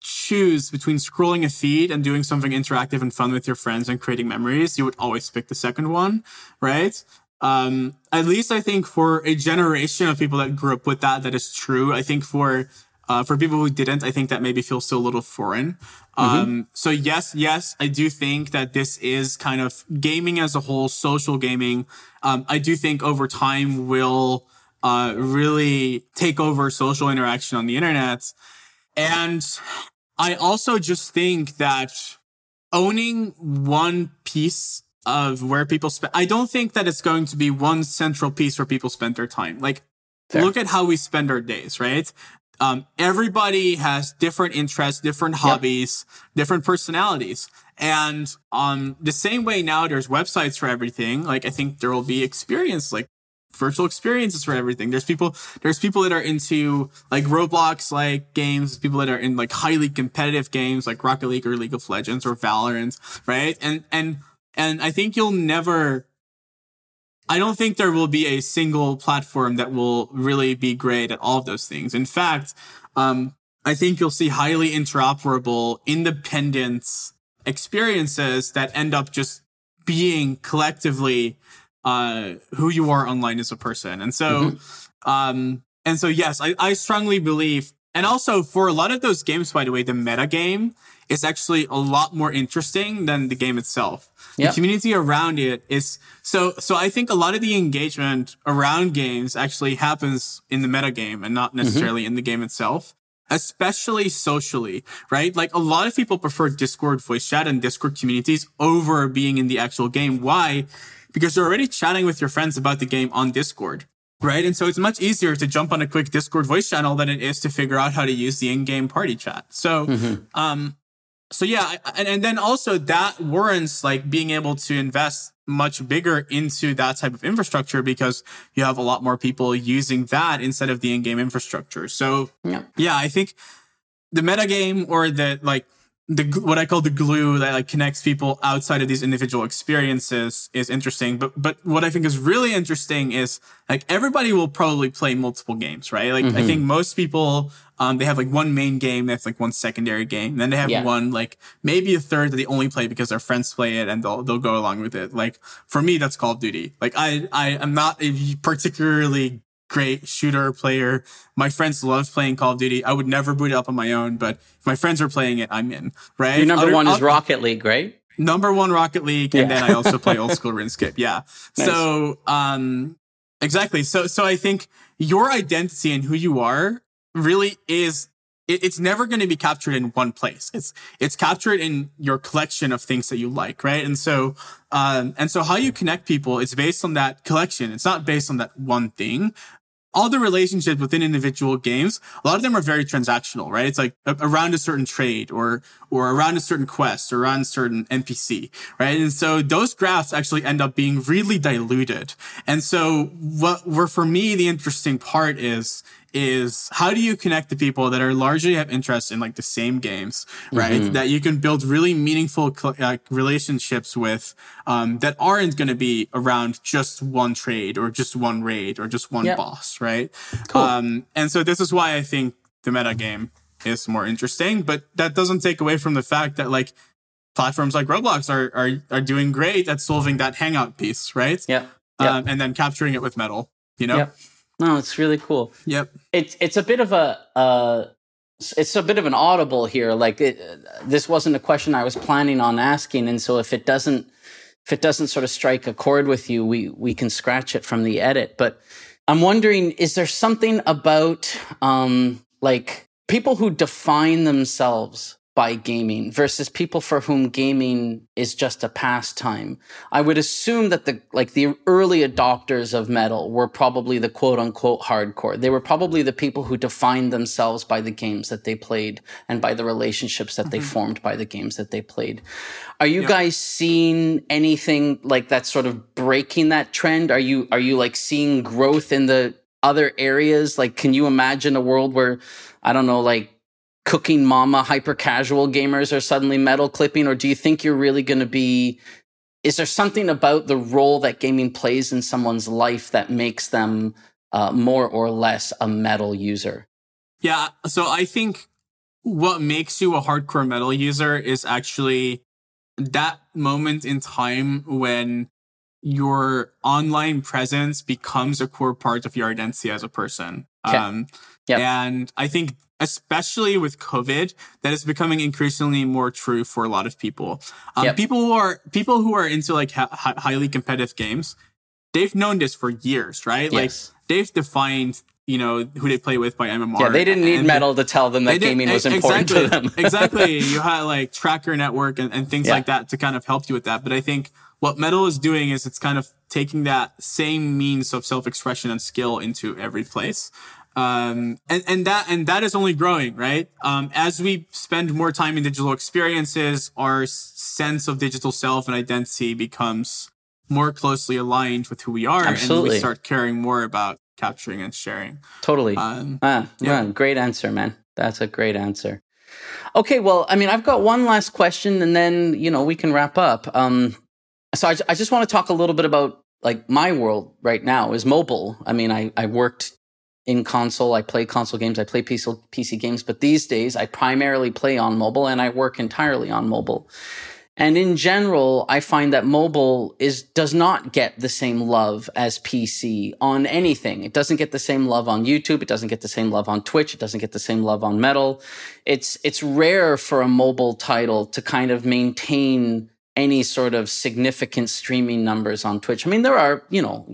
choose between scrolling a feed and doing something interactive and fun with your friends and creating memories, you would always pick the second one, right? Um, at least I think for a generation of people that grew up with that, that is true. I think for, uh, for people who didn't, I think that maybe feels still a little foreign. Mm-hmm. Um, so yes, yes, I do think that this is kind of gaming as a whole, social gaming. Um, I do think over time will, uh, really take over social interaction on the internet. And I also just think that owning one piece of where people spend, I don't think that it's going to be one central piece where people spend their time. Like, Fair. look at how we spend our days, right? Um, everybody has different interests, different hobbies, yep. different personalities. And um, the same way now there's websites for everything, like I think there will be experience, like virtual experiences for everything. There's people, there's people that are into like Roblox like games, people that are in like highly competitive games like Rocket League or League of Legends or Valorant, right? And, and, and I think you'll never, I don't think there will be a single platform that will really be great at all of those things. In fact, um, I think you'll see highly interoperable, independent experiences that end up just being collectively uh, who you are online as a person. And so, mm-hmm. um, and so, yes, I, I strongly believe, and also for a lot of those games, by the way, the meta game is actually a lot more interesting than the game itself. Yep. The community around it is so, so I think a lot of the engagement around games actually happens in the meta game and not mm-hmm. necessarily mm-hmm. in the game itself especially socially, right? Like a lot of people prefer Discord voice chat and Discord communities over being in the actual game. Why? Because you're already chatting with your friends about the game on Discord. Right. And so it's much easier to jump on a quick Discord voice channel than it is to figure out how to use the in-game party chat. So, mm-hmm. um, so yeah, and, and then also that warrants like being able to invest much bigger into that type of infrastructure because you have a lot more people using that instead of the in-game infrastructure. So yeah, yeah I think the metagame or the like the what I call the glue that like connects people outside of these individual experiences is interesting. But but what I think is really interesting is like everybody will probably play multiple games, right? Like mm-hmm. I think most people um they have like one main game, that's like one secondary game, then they have yeah. one like maybe a third that they only play because their friends play it and they'll they'll go along with it. Like for me, that's Call of Duty. Like I I am not a particularly great shooter player. My friends love playing Call of Duty. I would never boot it up on my own, but if my friends are playing it, I'm in. Right? Your number Other, one is Rocket League, right? Number one Rocket League, and then I also play old school RuneScape. Yeah. Nice. So, um, exactly. So, so I think your identity and who you are really is it's never going to be captured in one place. It's it's captured in your collection of things that you like, right? And so um and so how you connect people is based on that collection. It's not based on that one thing all the relationships within individual games, a lot of them are very transactional, right? It's like around a certain trade or, or around a certain quest or around a certain NPC, right? And so those graphs actually end up being really diluted. And so what were for me, the interesting part is, is how do you connect the people that are largely have interest in like the same games, right? Mm-hmm. That you can build really meaningful uh, relationships with, um, that aren't going to be around just one trade or just one raid or just one yep. boss, right? Cool. Um, and so this is why I think the meta game is more interesting, but that doesn't take away from the fact that like platforms like Roblox are, are, are doing great at solving that hangout piece, right? Yeah. Yep. Um, and then capturing it with medal, you know? Yep. No, it's really cool. Yep. It's it's a bit of a uh, it's a bit of an audible here. Like it, this wasn't a question I was planning on asking, and so if it doesn't if it doesn't sort of strike a chord with you, we we can scratch it from the edit. But I'm wondering, is there something about um, like people who define themselves by gaming versus people for whom gaming is just a pastime. I would assume that the like the early adopters of medal were probably the quote unquote hardcore. They were probably the people who defined themselves by the games that they played and by the relationships that mm-hmm. they formed by the games that they played. Are you guys seeing anything like that sort of breaking that trend? Are you are you like seeing growth in the other areas? Like can you imagine a world where I don't know like cooking mama hyper casual gamers are suddenly medal clipping or do you think you're really going to be is there something about the role that gaming plays in someone's life that makes them uh, more or less a medal user yeah so i think what makes you a hardcore medal user is actually that moment in time when your online presence becomes a core part of your identity as a person. Okay. Um, yep. And I think especially with COVID, that is becoming increasingly more true for a lot of people. Um, yep. People who are people who are into like ha- highly competitive games, they've known this for years, right? Yes. Like they've defined you know who they play with by MMR. Yeah, they didn't need and- medal to tell them that gaming was important exactly, to them. exactly. You had like tracker network and, and things Yeah. like that to kind of help you with that. But I think what medal is doing is it's kind of taking that same means of self-expression and skill into every place. Um, and, and that, and that is only growing, right? Um, as we spend more time in digital experiences, our sense of digital self and identity becomes more closely aligned with who we are. And we start caring more about capturing and sharing. Totally. Um, Ah, Yeah. yeah, great answer, man. That's a great answer. Okay, well, I mean, I've got one last question, and then you know we can wrap up. Um, so I, I just want to talk a little bit about like my world right now is mobile. I mean, I I worked in console, I play console games, I play PC PC games, but these days I primarily play on mobile, and I work entirely on mobile. And in general, I find that mobile is does not get the same love as PC on anything. It doesn't get the same love on YouTube. It doesn't get the same love on Twitch. It doesn't get the same love on Medal. It's it's rare for a mobile title to kind of maintain any sort of significant streaming numbers on Twitch. I mean, there are, you know,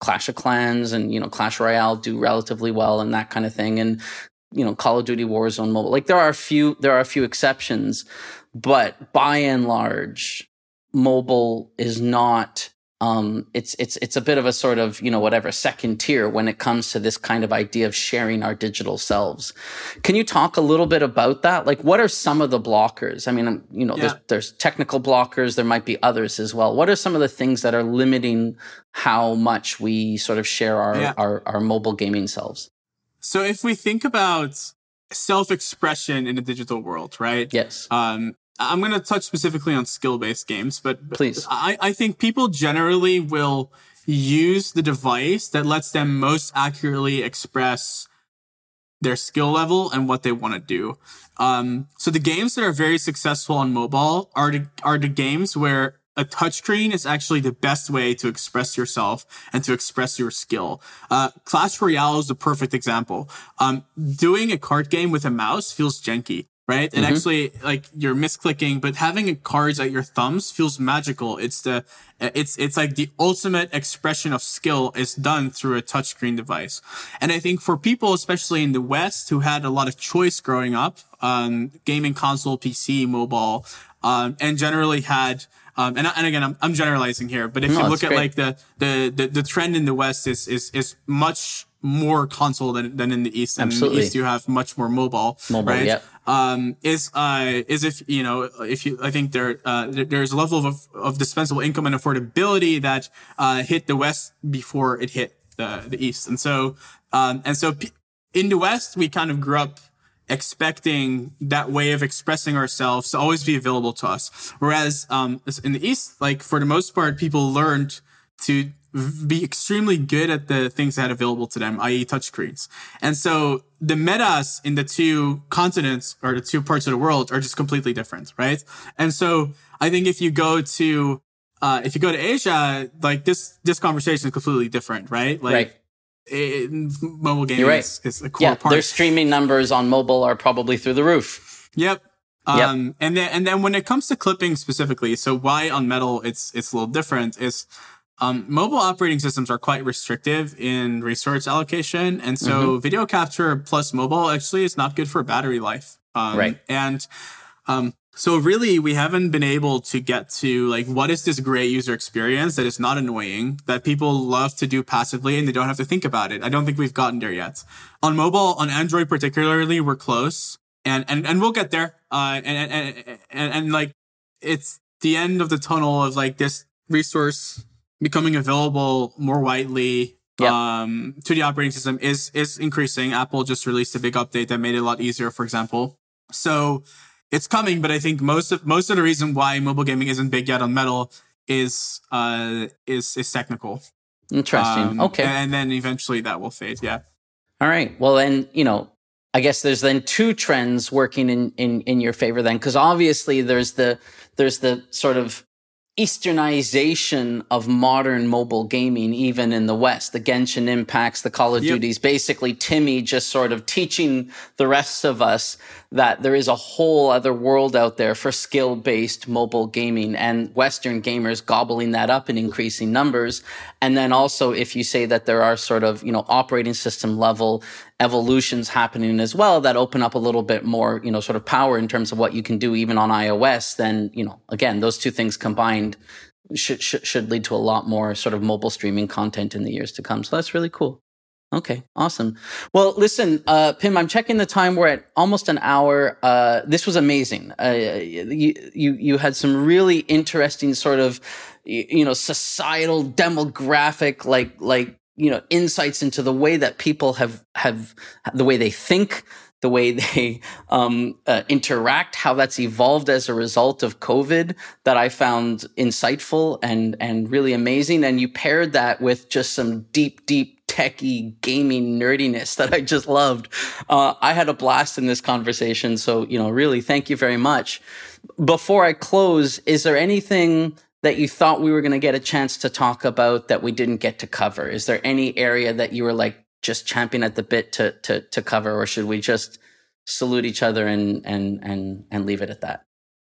Clash of Clans and, you know, Clash Royale do relatively well and that kind of thing. And, you know, Call of Duty Warzone mobile. Like there are a few there are a few exceptions, but by and large, mobile is not um, it's it's it's a bit of a sort of you know whatever second tier when it comes to this kind of idea of sharing our digital selves. Can you talk a little bit about that? Like, what are some of the blockers? I mean, um, you know, there's Yeah. there's technical blockers. There might be others as well. What are some of the things that are limiting how much we sort of share our Yeah. our, our mobile gaming selves? So if we think about self-expression in the digital world, right? Yes. Um, I'm going to touch specifically on skill-based games, but, Please. I, I think people generally will use the device that lets them most accurately express their skill level and what they want to do. Um, so the games that are very successful on mobile are the, are the games where a touchscreen is actually the best way to express yourself and to express your skill. Uh, Clash Royale is a perfect example. Um, doing a card game with a mouse feels janky, right? And actually, like you're misclicking, but having cards at your thumbs feels magical. It's the, it's, it's like the ultimate expression of skill is done through a touchscreen device. And I think for people, especially in the West, who had a lot of choice growing up, um, gaming console, PC, mobile, um, and generally had, um, and, and again, I'm, I'm generalizing here, but if No, you look at great. like the, the, the, the trend in the West is, is, is much more console than, than in the East. And in the East, you have much more mobile, Mobile, right? yep. Um, is, uh, is if, you know, if you, I think there, uh, there- there's a level of, of dispensable income and affordability that, uh, hit the West before it hit the, the East. And so, um, and so p- in the West, we kind of grew up expecting that way of expressing ourselves to always be available to us. Whereas um, in the East, like for the most part, people learned to be extremely good at the things that available to them, i.e., touchscreens. And so the metas in the two continents or the two parts of the world are just completely different, right? And so I think if you go to uh, if you go to Asia, like this this conversation is completely different, right? Like Right. It, mobile gaming right. is, is a core Yeah, part. their streaming numbers on mobile are probably through the roof. Yep. Yep. Um, and then, and then when it comes to clipping specifically, so why on medal it's, it's a little different is, um, mobile operating systems are quite restrictive in resource allocation. And so Mm-hmm. video capture plus mobile actually is not good for battery life. Um, Right. And, um, so really we haven't been able to get to like, what is this great user experience that is not annoying that people love to do passively and they don't have to think about it. I don't think we've gotten there yet. On mobile, on Android particularly, we're close and and and we'll get there. Uh, and and and and, and like it's the end of the tunnel of like this resource becoming available more widely. Yep. Um, to the operating system is is increasing. Apple just released a big update that made it a lot easier, for example. So it's coming, but I think most of most of the reason why mobile gaming isn't big yet on medal is uh is is technical. Interesting. Um, okay. and then eventually that will fade. Yeah. All right. Well, then you know, I guess there's then two trends working in in in your favor then, because obviously there's the there's the sort of easternization of modern mobile gaming even in the west the genshin impacts the call of yep. duties basically TiMi just sort of teaching the rest of us that there is a whole other world out there for skill based mobile gaming and western gamers gobbling that up in increasing numbers and then also if you say that there are sort of you know operating system level evolutions happening as well that open up a little bit more, you know, sort of power in terms of what you can do even on iOS, then, you know, again, those two things combined should, should, should lead to a lot more sort of mobile streaming content in the years to come. So that's really cool. Okay, awesome. Well, listen, uh, Pim, I'm checking the time. We're at almost an hour. Uh, this was amazing. Uh, you, you, you had some really interesting sort of, you know, societal demographic, like, like you know insights into the way that people have have the way they think the way they um, uh, interact how that's evolved as a result of covid that i found insightful and and really amazing. And you paired that with just some deep deep techie gaming nerdiness that i just loved. Uh, i had a blast in this conversation. So you know really thank you very much. Before i close is there anything that you thought we were going to get a chance to talk about that we didn't get to cover? Is there any area that you were like just champing at the bit to to to cover, or should we just salute each other and and and and leave it at that?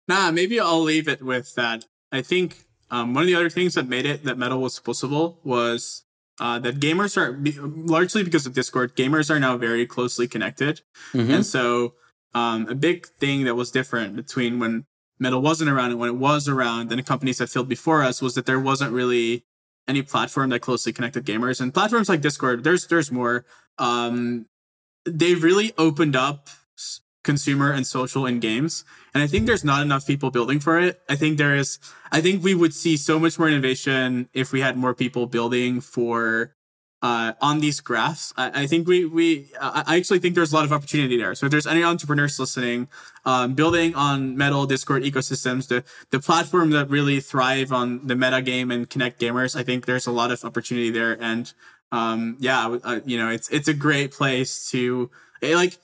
Nah, maybe I'll leave it with that. I think um, one of the other things that made it that medal was possible was uh, that gamers are largely because of Discord. Gamers are now very closely connected, mm-hmm. and so um, a big thing that was different between when medal wasn't around and when it was around and the companies that filled before us was that there wasn't really any platform that closely connected gamers and platforms like discord there's there's more. Um they've really opened up consumer and social in games and i think there's not enough people building for it. I think there is i think we would see so much more innovation if we had more people building for uh, on these graphs. I, I, think we we I actually think there's a lot of opportunity there. So if there's any entrepreneurs listening, um, building on Medal Discord ecosystems, the the platform that really thrive on the meta game and connect gamers, I think there's a lot of opportunity there. And um, yeah, uh, you know, it's it's a great place to like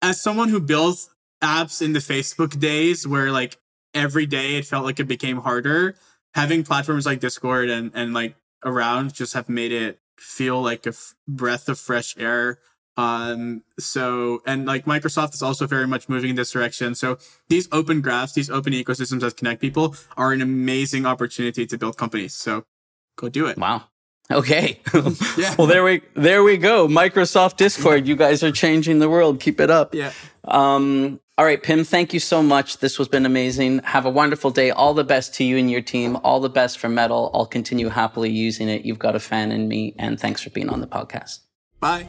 as someone who builds apps in the Facebook days where like every day it felt like it became harder. Having platforms like Discord and and like around just have made it feel like a f- breath of fresh air. Um, so, and like Microsoft is also very much moving in this direction. So these open graphs, these open ecosystems that connect people are an amazing opportunity to build companies. So go do it. Wow. Okay. yeah. well, there we there we go. Microsoft Discord. You guys are changing the world. Keep it up. Yeah. Um, all right, Pim, thank you so much. This has been amazing. Have a wonderful day. All the best to you and your team. All the best for medal. I'll continue happily using it. You've got a fan in me. And thanks for being on the podcast. Bye.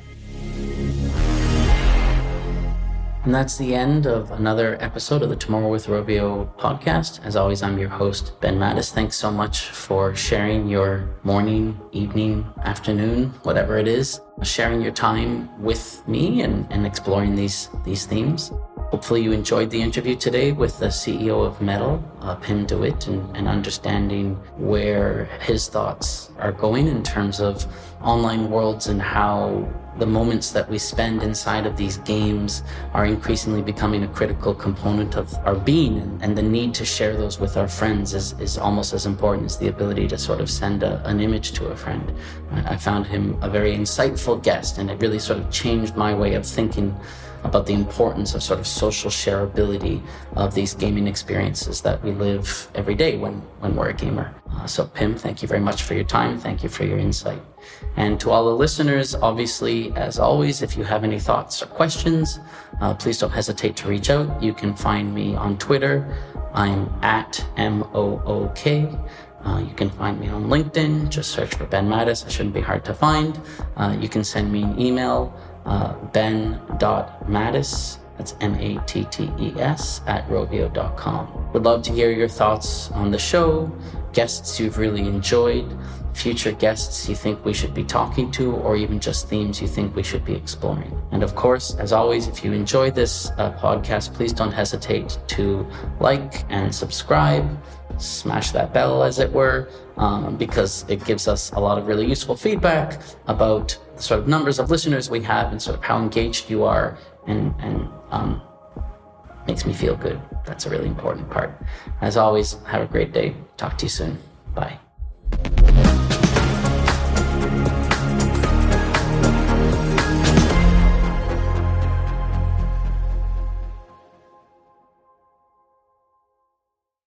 And that's the end of another episode of the Tomorrow with Rovio podcast. As always, I'm your host, Ben Mattes. Thanks so much for sharing your morning, evening, afternoon, whatever it is, sharing your time with me and, and exploring these, these themes. Hopefully, you enjoyed the interview today with the CEO of Medal, uh, Pim de Witte, and, and understanding where his thoughts are going in terms of online worlds and how the moments that we spend inside of these games are increasingly becoming a critical component of our being and, and the need to share those with our friends is, is almost as important as the ability to sort of send a, an image to a friend. I, I found him a very insightful guest and it really sort of changed my way of thinking about the importance of sort of social shareability of these gaming experiences that we live every day when, when we're a gamer. Uh, so, Pim, thank you very much for your time. Thank you for your insight. And to all the listeners, obviously, as always, if you have any thoughts or questions, uh, please don't hesitate to reach out. You can find me on Twitter. I'm at M-O-O-K. Uh, you can find me on LinkedIn. Just search for Ben Mattes. It shouldn't be hard to find. Uh, you can send me an email uh, ben.mattes, that's M A T T E S, at rovio.com. Would love to hear your thoughts on the show, guests you've really enjoyed, future guests you think we should be talking to, or even just themes you think we should be exploring. And of course, as always, if you enjoy this uh, podcast, please don't hesitate to like and subscribe smash that bell, as it were, um, because it gives us a lot of really useful feedback about sort of numbers of listeners we have and sort of how engaged you are and, and um, makes me feel good. That's a really important part. As always, have a great day. Talk to you soon. Bye.